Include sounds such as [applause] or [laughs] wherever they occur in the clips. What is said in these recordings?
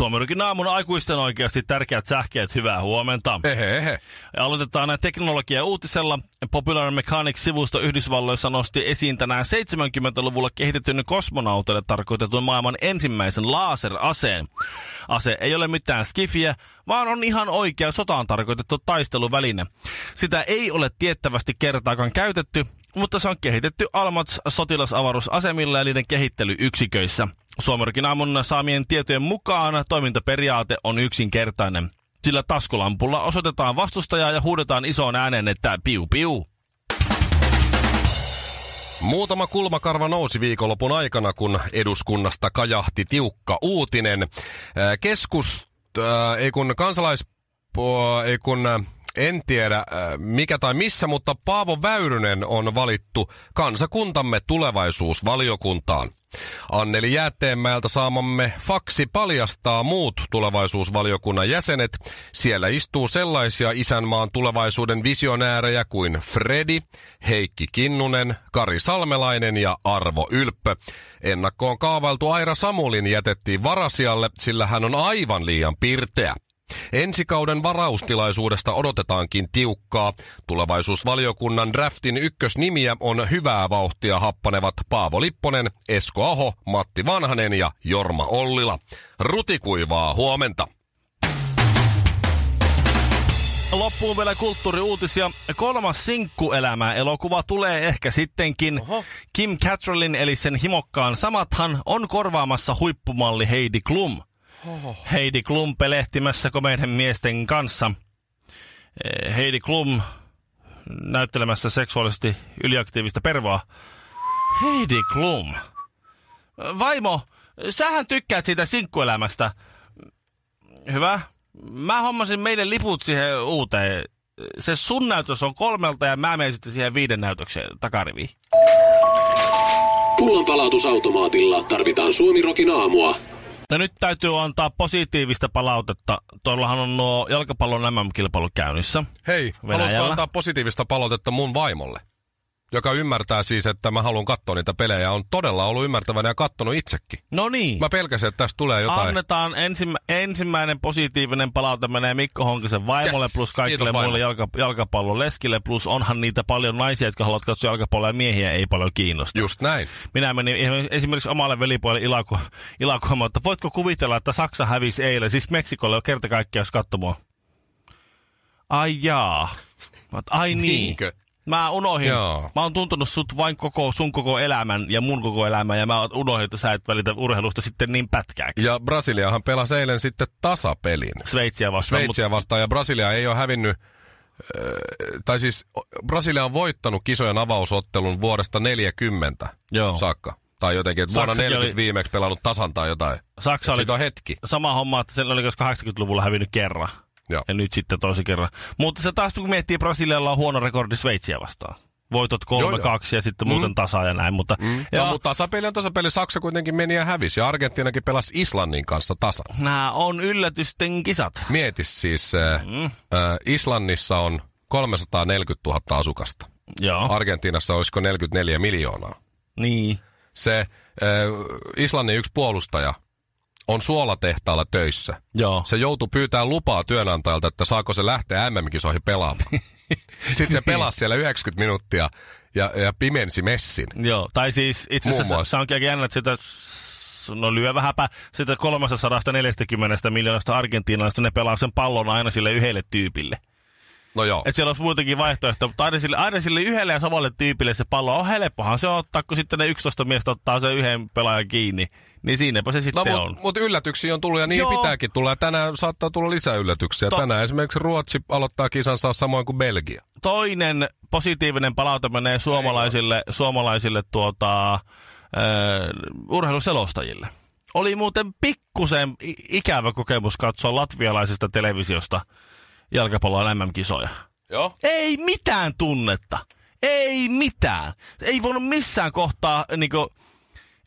Suomerokin aamun aikuisten oikeasti tärkeät sähkeet, hyvää huomenta. Ehe, ehe. Ja aloitetaan näin teknologia uutisella. Popular Mechanics-sivusto Yhdysvalloissa nosti esiin tänään 70-luvulla kehitetyn kosmonauteille tarkoitetun maailman ensimmäisen laseraseen. Ase ei ole mitään skifiä, vaan on ihan oikea sotaan tarkoitettu taisteluväline. Sitä ei ole tiettävästi kertaakaan käytetty, mutta se on kehitetty Almats sotilasavaruusasemilla ja niiden kehittelyyksiköissä. Suomarikin aamun saamien tietojen mukaan toimintaperiaate on yksinkertainen. Sillä taskulampulla osoitetaan vastustajaa ja huudetaan isoon ääneen, että piu piu. Muutama kulmakarva nousi viikonlopun aikana, kun eduskunnasta kajahti tiukka uutinen. Keskus, äh, ei kun kansalais... Ei kun en tiedä äh, mikä tai missä, mutta Paavo Väyrynen on valittu kansakuntamme tulevaisuusvaliokuntaan. Anneli Jäätteenmäeltä saamamme faksi paljastaa muut tulevaisuusvaliokunnan jäsenet. Siellä istuu sellaisia isänmaan tulevaisuuden visionäärejä kuin Fredi, Heikki Kinnunen, Kari Salmelainen ja Arvo Ylppö. Ennakkoon kaavailtu Aira Samulin jätettiin varasialle, sillä hän on aivan liian pirteä. Ensikauden varaustilaisuudesta odotetaankin tiukkaa. Tulevaisuusvaliokunnan draftin ykkösnimiä on hyvää vauhtia happanevat Paavo Lipponen, Esko Aho, Matti Vanhanen ja Jorma Ollila. Rutikuivaa huomenta. Loppuun vielä kulttuuriuutisia. Kolmas sinkkuelämä elokuva tulee ehkä sittenkin. Oho. Kim Cattrallin eli sen himokkaan samathan on korvaamassa huippumalli Heidi Klum. Oho. Heidi Klum pelehtimässä komeiden miesten kanssa. Eh, Heidi Klum näyttelemässä seksuaalisesti yliaktiivista pervoa. Heidi Klum. Vaimo, sähän tykkäät siitä sinkkuelämästä. Hyvä. Mä hommasin meille liput siihen uuteen. Se sun näytös on kolmelta ja mä menen sitten siihen viiden näytökseen takariviin. Pullonpalautusautomaatilla tarvitaan Suomirokin aamua. Ja nyt täytyy antaa positiivista palautetta. Tuollahan on nuo jalkapallon MM-kilpailut käynnissä. Hei, Venäjällä. haluatko antaa positiivista palautetta mun vaimolle? Joka ymmärtää siis, että mä haluan katsoa niitä pelejä. On todella ollut ymmärtävänä ja kattonut itsekin. No niin. Mä pelkäsin, että tästä tulee jotain. Annetaan ensimmä, ensimmäinen positiivinen palaute menee Mikko Honkisen vaimolle Yes! plus kaikille Kiitos, muille jalka, jalkapallon leskille. Plus onhan niitä paljon naisia, jotka haluavat katsoa jalkapalloa ja miehiä ei paljon kiinnosta. Just näin. Minä menin esimerkiksi omalle velipuolelle ilaku, ilakuamaan, että voitko kuvitella, että Saksa hävisi eilen, siis Meksikolle on kerta kaikkiaan katsomaan. Ai jaa. Ai niin. Niinkö? Mä unohdin. Joo. Mä oon tuntenut sut vain koko, sun koko elämän ja mun koko elämän ja mä unohdin, että sä et välitä urheilusta sitten niin pätkääkin. Ja Brasiliahan pelasi eilen sitten tasapelin. Sveitsiä vastaan. Sveitsiä vastaan ja Brasilia ei ole hävinnyt, äh, tai siis Brasilia on voittanut kisojen avausottelun vuodesta 40 Joo. saakka. Tai jotenkin, että vuonna Saksakin 40 oli- viimeksi pelannut tasan tai jotain. Mutta Saksa Et oli on hetki. sama homma, että se oli koska 80-luvulla hävinnyt kerran. Joo. Ja nyt sitten tosi kerran. Mutta se taas kun miettii, Brasilialla on huono rekordi Sveitsiä vastaan. Voitot 3-2 ja sitten muuten tasa ja näin. Mutta, Mm. ja, No, mutta tasapeli on tasapeli. Saksa kuitenkin meni ja hävisi. Ja Argentiinakin pelasi Islannin kanssa tasan. nämä on yllätysten kisat. Mieti siis, äh, Mm. äh, Islannissa on 340 000 asukasta. Joo, Argentiinassa olisiko 44 miljoonaa. niin. Se äh, Islannin yksi puolustaja on suolatehtaalla töissä. Joo. Se joutui pyytämään lupaa työnantajalta, että saako se lähteä MM-kisoihin pelaamaan. [laughs] Sitten se pelasi siellä 90 minuuttia ja, ja pimensi messin. Joo, tai siis itse asiassa se onkin aika jännä, että sitä, no lyö vähäpä, sitä 340 miljoonasta argentiinalaista ne pelaa sen pallon aina sille yhdelle tyypille. No joo. Että siellä olisi muutenkin vaihtoehto, mutta aina sille, aina sille yhdelle ja samalle tyypille se pallo on helppohan se ottaa, kun sitten ne 11 miestä ottaa sen yhden pelaajan kiinni. Niin siinäpä se No, sitten on. mutta mut yllätyksiä on tullut ja niin Joo. Pitääkin tulla. Ja tänään saattaa tulla lisää yllätyksiä. To- Tänään esimerkiksi Ruotsi aloittaa kisansa samoin kuin Belgia. Toinen positiivinen palaute menee suomalaisille, suomalaisille tuota, äh, urheiluselostajille. oli muuten pikkusen ikävä kokemus katsoa latvialaisesta televisiosta jalkapallon MM-kisoja. Joo. Ei mitään tunnetta. Ei mitään. Ei voinut missään kohtaa niinku,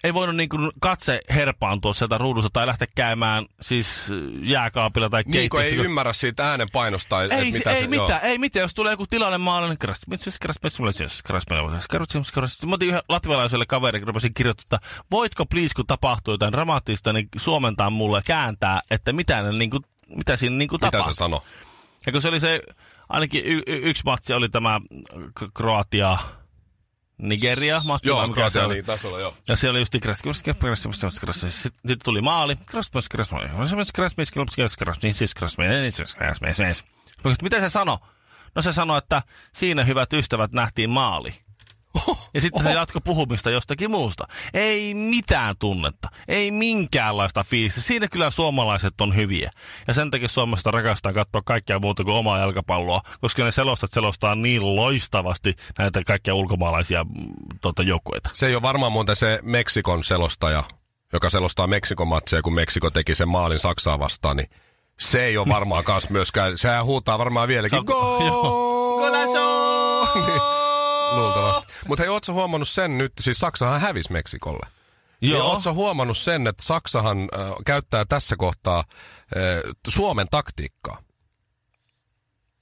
ei voinut niinku katse herpaantua sieltä ruudusta tai lähteä käymään siis jääkaapilla tai Niin, kun ei keittiössä. ymmärrä siitä äänen painosta, Ei, mitä ei se, mitään, Joo. ei mitään. Jos tulee joku tilanne maalle, niin kras, mitsis, kras, mitsis, mitsis, kras, kras, kras. Mä otin yhden latvialaiselle kaverille, rupesin kirjoittaa, että voitko please, kun tapahtuu jotain dramaattista, niin suomentaa mulle kääntää, että mitä, ne, niin kuin, mitä siinä niin kuin Mitä tapahtuu. se sano? Ja kun se oli se, ainakin y- y- yksi matsi oli tämä Kroatia, Nigeria matsi. vai Joo, mikä se oli. niin tasolla, joo. Ja se oli just Krasmus, Krasmus, Krasmus, Krasmus. Sitten tuli maali. Krasmus, Krasmus, Krasmus, Krasmus, Krasmus, Krasmus, niin siis Krasmus, niin siis Krasmus, niin siis. Mitä se sanoi? No se sanoi, että siinä hyvät ystävät nähtiin maali. Ja sitten se jatko puhumista jostakin muusta. Ei mitään tunnetta. Ei minkäänlaista fiilistä. Siinä kyllä suomalaiset on hyviä. Ja sen takia Suomesta rakastaa katsoa kaikkea muuta kuin omaa jalkapalloa, koska ne selostat selostaa niin loistavasti näitä kaikkia ulkomaalaisia tota, joukkueita. Se ei ole varmaan muuten se Meksikon selostaja, joka selostaa Meksikon matseja, kun Meksiko teki sen maalin Saksaa vastaan, niin se ei ole varmaan kans myöskään. Sehän huutaa varmaan vieläkin. Se on- [laughs] Joo. Niin, luultavasti. Mutta hei, ootko huomannut sen nyt, siis Saksahan hävisi Meksikolle. Joo. Joo. Oletko huomannut sen, että Saksahan äh, käyttää tässä kohtaa äh, Suomen taktiikkaa?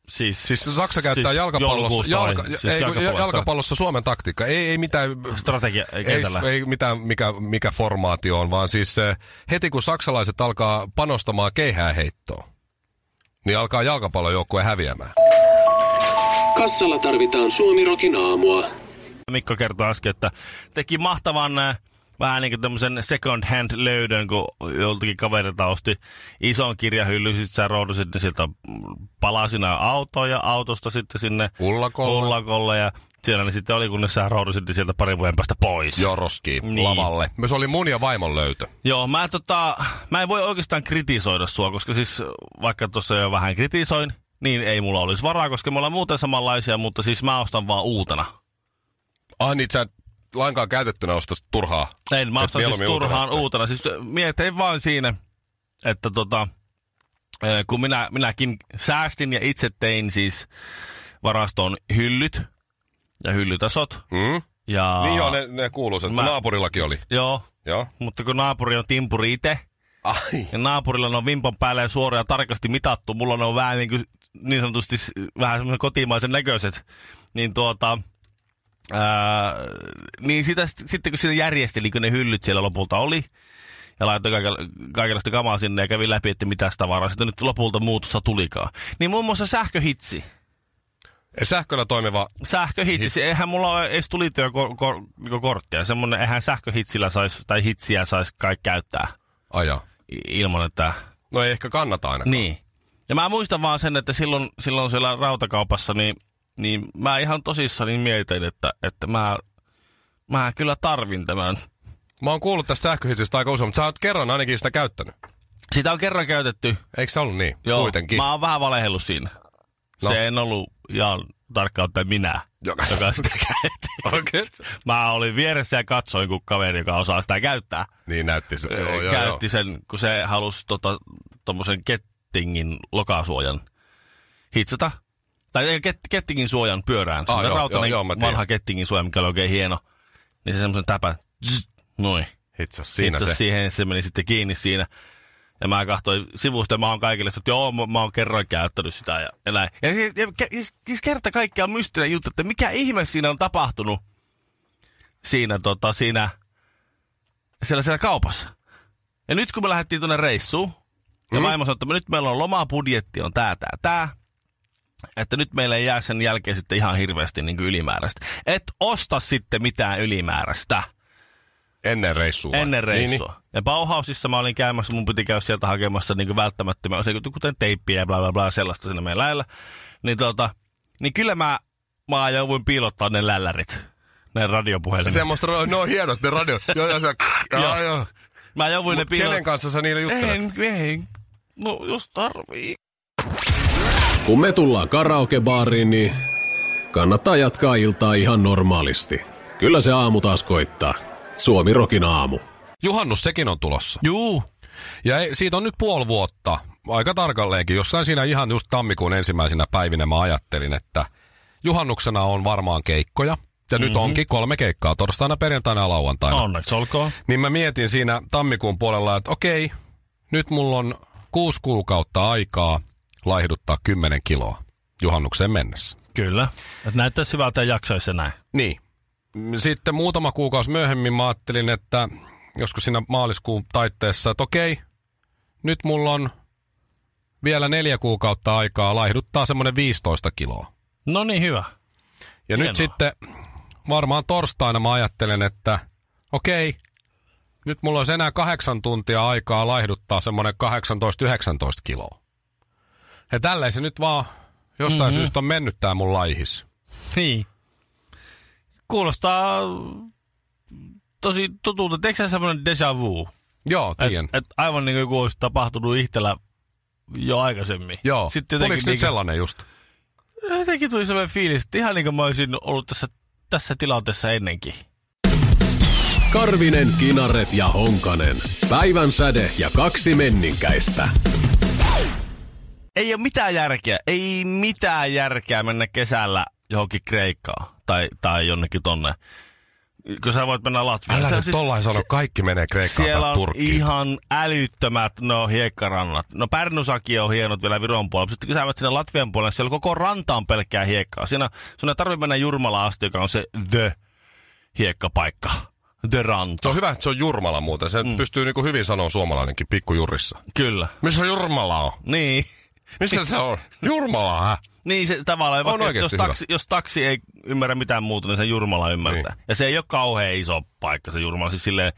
Siis, Siis Saksa käyttää jalkapallossa, joulukuusta jalka, siis siis ei, jalkapallossa. jalkapallossa Suomen taktiikka. Ei, ei mitään Strategia ei, kentällä. ei mitään mikä, mikä formaatio on, vaan siis heti kun saksalaiset alkaa panostamaan keihää heittoon, niin alkaa jalkapallojoukkue häviämään. Kassalla tarvitaan Suomirokin aamua. Mikko kertoi äsken, että teki mahtavan äh, vähän niin kuin tämmöisen second hand löydön, kun joltakin kaverilta osti ison kirjahylly, sitten sä roudusit ne sieltä palasina autoon ja autosta sitten sinne Ullakolle. ullakolle ja siellä ne sitten oli, kun ne sä roudusit ne sieltä parin vuoden päästä pois. Joroski Niin. lavalle. Myös oli mun ja vaimon löytö. Joo, mä, tota, mä en voi oikeastaan kritisoida sua, koska siis vaikka tuossa jo vähän kritisoin, niin ei mulla olisi varaa, koska me ollaan muuten samanlaisia, mutta siis mä ostan vaan uutena. Ah niin, sä lainkaan käytettynä ostas turhaa. En, mä ostan siis turhaan uutena uutena. Siis mietin vaan siinä, että tota, kun minä, minäkin säästin ja itse tein siis varastoon hyllyt ja hyllytasot. Mm? Ja, Niin joo, ne, ne kuuluu sen. Mä- Naapurillakin oli. Joo, Joo. mutta kun naapuri on timpuri itse, Ai. ja naapurilla ne on vimpan päälle suoraan ja tarkasti mitattu. Mulla ne on vähän niin, kuin, niin sanotusti vähän semmoisen kotimaisen näköiset. Niin tuota, ää, niin sitä, sit- sitten kun siinä järjesteli, kun ne hyllyt siellä lopulta oli, ja laittoi kaiken- kaikenlaista kamaa sinne ja kävi läpi, että mitä tavaraa sitten nyt lopulta muutossa tulikaan. Niin muun muassa sähköhitsi. Sähköllä toimiva Sähköhitsi, Hits. eihän mulla ole edes tulityökorttia. Semmoinen, eihän sähköhitsillä sais, tai hitsiä saisi kaikki käyttää aja. ilman, että No ei ehkä kannata ainakaan. Niin. Ja mä muistan vaan sen, että silloin, silloin siellä rautakaupassa, niin, niin mä ihan tosissani mietin, että, että mä, mä kyllä tarvin tämän. Mä oon kuullut tästä sähköhitsistä aika usein, mutta sä oot kerran ainakin sitä käyttänyt. Sitä on kerran käytetty. Eikö se ollut niin? Joo, Kuitenkin. mä oon vähän valehellut siinä. No. Se en ollut ihan tarkkaan ottaen minä, Joka- joka sitä käytti. [laughs] Mä olin vieressä ja katsoin, kun kaveri, joka osaa sitä käyttää, Niin näytti se. Joo, joo, joo. käytti sen, kun se halusi tota, tommosen kettingin lokasuojan hitsata. Tai ket, kettingin suojan pyörään. Ah, Ah, joo, rautainen joo, joo, mä tiedän. vanha kettingin suoja, mikä oli oikein hieno. Niin se semmoisen täpä, zzz, noin. Hitsas, siinä Hitsasi se. siihen, se meni sitten kiinni siinä. Ja mä katsoin sivusta ja mä oon kaikille, että joo, mä, mä oon kerran käyttänyt sitä ja, ja näin. Ja, ja, ja, ja siis kerta kaikkiaan mystinen juttu, että mikä ihme siinä on tapahtunut siinä, tota, siinä, siellä, siellä kaupassa. Ja nyt kun me lähdettiin tuonne reissuun, ja Mm. vaimo sanoi, että nyt meillä on lomabudjetti, on tää, tää, tää. Että nyt meille ei jää sen jälkeen sitten ihan hirveästi niin ylimääräistä. Et osta sitten mitään ylimääräistä Ennen reissua. ennen reissua. Niin, Niin. Ja Bauhausissa mä olin käymässä, mun piti käydä sieltä hakemassa niin välttämättömiä asioita, kuten teippiä ja bla bla bla sellaista siinä meidän lähellä. Niin, tota, niin kyllä mä, mä jouduin piilottaa ne lällärit, ne radiopuhelimet. Semmoista, ne on hienot ne radiot. joo, joo, se, [laughs] joo, Joo. Mä jouduin ne Mut kenen piilottaa. kanssa sä niille juttelet? En, en. No, jos tarvii. Kun me tullaan karaokebaariin, niin kannattaa jatkaa iltaa ihan normaalisti. Kyllä se aamu taas koittaa. Suomi Rokin aamu. Juhannus sekin on tulossa. Juu. Ja ei, siitä on nyt puoli vuotta, aika tarkalleenkin. Jossain siinä ihan just tammikuun ensimmäisenä päivinä mä ajattelin, että juhannuksena on varmaan keikkoja. Ja mm-hmm. nyt onkin kolme keikkaa, torstaina, perjantaina ja lauantaina. Onneksi olkoon. Niin mä mietin siinä tammikuun puolella, että okei, nyt mulla on kuusi kuukautta aikaa laihduttaa 10 kiloa juhannukseen mennessä. Kyllä. Että näyttäisi hyvältä ja jaksaisi se näin. Niin. Sitten muutama kuukausi myöhemmin mä ajattelin, että joskus siinä maaliskuun taitteessa, että okei, nyt mulla on vielä neljä kuukautta aikaa laihduttaa semmoinen 15 kiloa. No niin, hyvä. Ja Hienoa. nyt sitten varmaan torstaina mä ajattelen, että okei, nyt mulla olisi enää kahdeksan tuntia aikaa laihduttaa semmoinen 18-19 kiloa. Ja tälleen se nyt vaan jostain mm-hmm. syystä on mennyt tää mun laihis. Niin. Kuulostaa tosi tutulta. Teekö semmoinen déjà vu? Joo, tiedän. Et, et aivan niin kuin joku olisi tapahtunut itsellä jo aikaisemmin. Joo, Sitten jotenkin nyt niin sellainen just? jotenkin tuli sellainen fiilis, että ihan niin kuin mä olisin ollut tässä, tässä tilanteessa ennenkin. Karvinen, Kinaret ja Honkanen. Päivän säde ja kaksi menninkäistä. Ei ole mitään järkeä, ei mitään järkeä mennä kesällä johonkin Kreikkaan tai, tai jonnekin tonne. Kun sä voit mennä Latviaan. Älä Se on nyt siis, tollain sano, kaikki menee Kreikkaan Siellä tai on Turkkiin. ihan älyttömät no hiekkarannat. No Pärnusakin on hienot vielä Viron puolella. mutta Sitten kun sä menet sinne Latvian puolelle, siellä koko ranta on pelkkää hiekkaa. Siinä sun ei tarvitse mennä Jurmala asti, joka on se the hiekkapaikka. The ranta. Se on hyvä, että se on Jurmala muuten. Se mm. pystyy niinku hyvin sanoa suomalainenkin pikkujurissa. Kyllä. Missä Jurmala on? Niin. Missä se on? Jurmala, hä? Niin se tavallaan, On vaikka, jos, taksi, jos taksi ei ymmärrä mitään muuta, niin se Jurmala ymmärtää. Niin. Ja se ei ole kauhean iso paikka se Jurmala, siis silleen,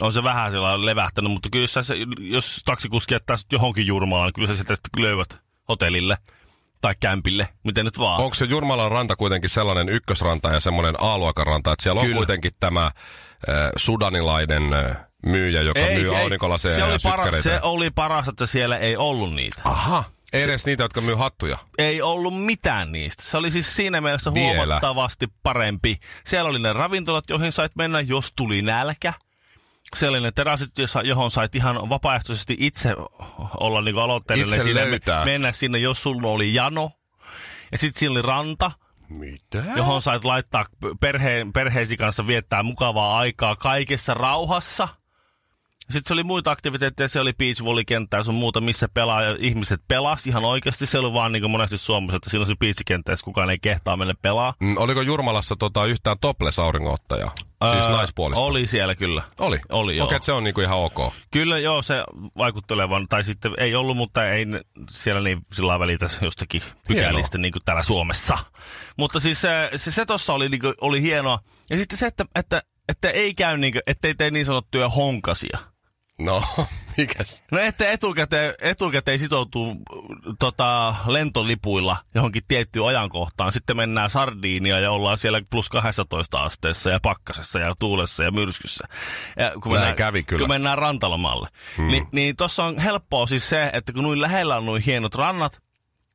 on se vähän sellainen levähtänyt, mutta kyllä sä se, jos taksikuski jättää johonkin Jurmalaan, niin kyllä sä sitten löydät hotellille tai kämpille, miten nyt vaan. Onko se Jurmalan ranta kuitenkin sellainen ykkösranta ja semmoinen A-luokan ranta, että siellä on Kyllä. kuitenkin tämä äh, sudanilainen äh, myyjä, joka myy se, aurinkolaseja se, ja oli paras, se oli paras, että siellä ei ollut niitä. Aha. Ei edes niitä, jotka myy hattuja. Ei ollut mitään niistä. Se oli siis siinä mielessä Vielä. huomattavasti parempi. Siellä oli ne ravintolat, joihin sait mennä, jos tuli nälkä. Siellä oli ne terassit, jossa- johon sait ihan vapaaehtoisesti itse olla niin aloitteellinen Itse sinne, löytää. mennä sinne, jos sulla oli jano. Ja sitten siinä oli ranta, Mitä? johon sait laittaa perheen, perheesi kanssa viettää mukavaa aikaa kaikessa rauhassa. Sitten se oli muita aktiviteetteja, se oli beachvolleykenttä ja sun muuta, missä pelaa ja ihmiset pelas ihan oikeasti. Se oli vaan niin kuin monesti Suomessa, että siinä on se beachkenttä, jos kukaan ei kehtaa mennä pelaa. Mm, oliko Jurmalassa tota, yhtään topless-auringonottajaa? Siis Öö, naispuolista? Oli siellä kyllä. Oli? Oli, joo. Okei, että se on niinku ihan ok. Kyllä joo, se vaikuttelevan, tai sitten ei ollut, mutta ei siellä niin sillä välitä jostakin pykälistä niin kuin täällä Suomessa. Mutta siis se, se, se tossa oli, niin kuin, oli hienoa. Ja sitten se, että, että, että ei käy niin kuin, ettei tee niin sanottuja honkasia. No, [laughs] mikäs? No että etukäteen, etukäteen sitoutuu tota, lentolipuilla johonkin tiettyyn ajankohtaan. Sitten mennään Sardiinia ja ollaan siellä plus 12 asteessa ja pakkasessa ja tuulessa ja myrskyssä. Ja kun Näin mennään, kävi kyllä. Kun mennään rantalomalle. Hmm. Ni, niin tuossa on helppoa siis se, että kun noin lähellä on noin hienot rannat,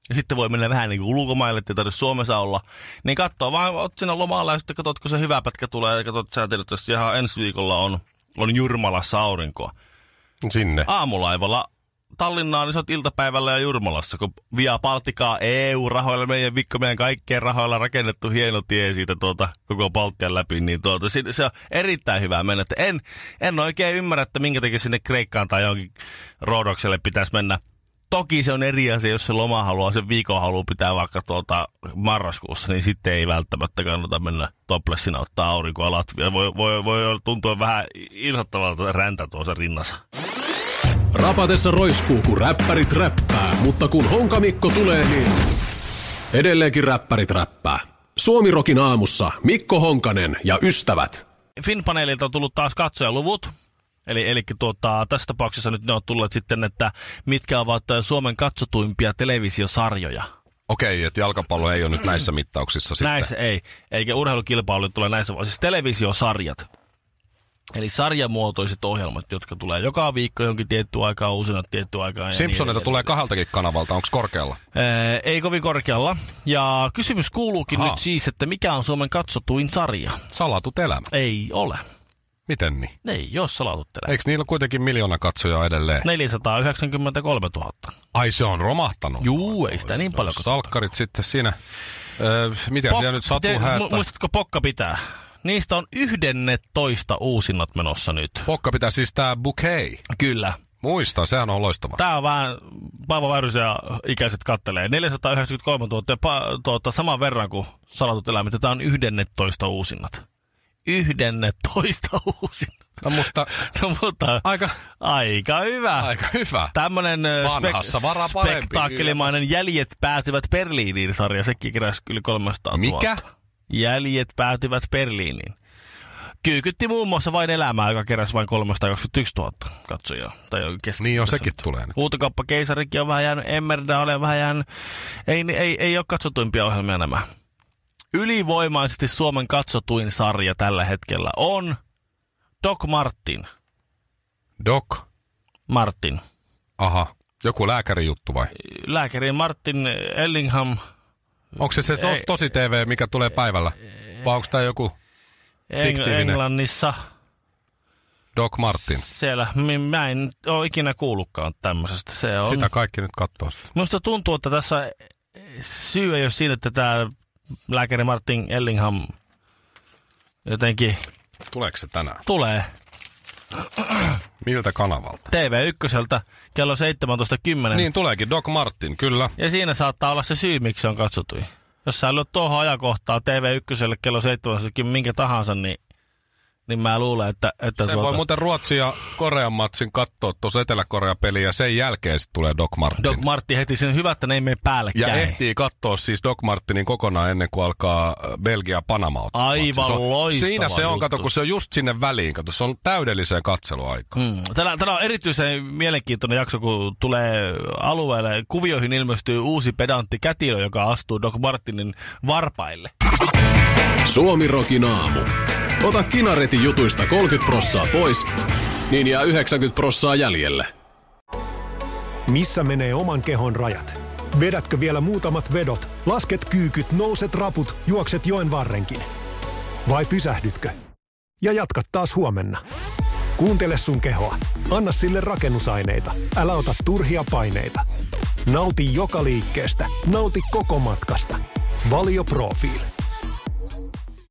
ja sitten voi mennä vähän niin kuin ulkomaille, ettei tarvitse Suomessa olla. Niin katsoo vaan, oot siinä lomalla ja sitten katsot, kun se hyvä pätkä tulee ja katsot, sä tiedät, että ihan ensi viikolla on, on Jurmalassa aurinkoa Sinne. aamulaivalla Tallinnaan, niin oot iltapäivällä ja Jurmalassa, kun Via Baltikaa EU-rahoilla, meidän Vikko, meidän kaikkien rahoilla rakennettu hieno tie siitä tuota, koko Baltian läpi, niin tuota, se, se on erittäin hyvä mennä. Että en, en oikein ymmärrä, että minkä takia sinne Kreikkaan tai johonkin Roodokselle pitäisi mennä. Toki se on eri asia, jos se loma haluaa, sen viikon haluaa pitää vaikka tuota marraskuussa, niin sitten ei välttämättä kannata mennä toplessina ottaa aurinkoa Latvia. Voi, voi, voi tuntua vähän inhottavalta räntä tuossa rinnassa. Rapatessa roiskuu, kun räppärit räppää, mutta kun Honkamikko tulee, niin edelleenkin räppärit räppää. Suomirokin aamussa Mikko Honkanen ja ystävät. Finpaneelilta on tullut taas katsojaluvut. Eli, eli tuota, tässä tapauksessa nyt ne on tulleet sitten, että mitkä ovat äh, Suomen katsotuimpia televisiosarjoja. Okei, että jalkapallo ei ole nyt näissä mittauksissa sitten. Näissä ei, eikä urheilukilpailu tule näissä, vaan siis televisiosarjat. Eli sarjamuotoiset ohjelmat, jotka tulee joka viikko jonkin tiettyä aikaa, uusina tiettyä aikaa. ja Simpsonilta niin tulee kahdeltakin kanavalta, onko korkealla? Ää, ei kovin korkealla. Ja kysymys kuuluukin Aha. nyt siis, että mikä on Suomen katsotuin sarja? Salatut elämä. Ei ole. Miten niin? Ei, jos salaututtelee. Eikö niillä kuitenkin miljoona katsojaa edelleen? 493 000. Ai se on romahtanut. Juu, ei sitä niin paljon. Salkkarit sitten siinä. Öö, mitä Pok- siellä nyt Satu te- häättää? mu- Muistatko Pokka pitää? Niistä on 11 uusinnat menossa nyt. Pokka pitää siis tää bouquet. Kyllä. Muista, sehän on loistava. Tää on vähän, Paavo Väyrysen ja ikäiset kattelee. 493 000 ja pa- tuota, saman verran kuin salatut eläimet. Tää on 11 uusinnat. 11 [laughs] uusinnat. No mutta No mutta aika, aika hyvä. aika hyvä. Tämmönen Vanhassa varaa parempi. spektaakkelimainen Jäljet päätyvät Berliiniin sarja. Sekin keräsi yli 300 000. Mikä? Jäljet päätyvät Berliiniin. Kyykytti muun muassa vain elämää, joka keräsi vain 321 000 katsojaa. Tai Niin jo, sekin tulee nyt. Huutokauppa Keisarikin on vähän jäänyt, Emmerda on vähän jäänyt. Ei, ei, ei ole katsotuimpia ohjelmia nämä. Ylivoimaisesti Suomen katsotuin sarja tällä hetkellä on Doc Martin. Doc. Martin. Aha. Joku lääkärijuttu vai? Lääkäri Martin Ellingham Onko se se tos, Ei. tosi TV, mikä tulee päivällä? Vai onko tämä joku Fiktiivinen. Englannissa. Doc Martin? Siellä, mä en ole ikinä kuullutkaan tämmöisestä. Se on. Sitä kaikki nyt katsoo. Minusta tuntuu, että tässä syy ei ole siinä, että tämä lääkäri Martin Ellingham jotenkin Tuleeko se tänään? tulee Miltä kanavalta? TV1 kello 17.10. Niin tuleekin, Doc Martin, kyllä. Ja siinä saattaa olla se syy, miksi se on katsotui. Jos sä lyöt tuohon ajankohtaan TV1 kello 17 minkä tahansa, niin, niin mä luulen, että... että Se voi muuten Ruotsin ja Korean matsin katsoa tuossa Etelä-Korea-peliä ja sen jälkeen sitten tulee Doc Martin. Doc Martin heti sen hyvä, että ne ei mene ja päällekkäin. ehtii katsoa siis Doc Martinin kokonaan ennen kuin alkaa Belgia-Panama ottaa Aivan matsi. se on, loistava Siinä se on, juttu. kato, kun se on just sinne väliin. Kato, se on täydelliseen katseluaikaan. Mm. Tänään, tänään on erityisen mielenkiintoinen jakso, kun tulee alueelle, kuvioihin ilmestyy uusi pedantti kätilö, joka astuu Doc Martinin varpaille. Suomi Rokin aamu. Ota kinaretin jutuista 30 prossaa pois, niin jää 90 prossaa jäljelle. Missä menee oman kehon rajat? Vedätkö vielä muutamat vedot, lasket kyykyt, nouset raput, juokset joen varrenkin? Vai pysähdytkö? Ja jatkat taas huomenna. Kuuntele sun kehoa. Anna sille rakennusaineita. Älä ota turhia paineita. Nauti joka liikkeestä. Nauti koko matkasta. Valio Profiili.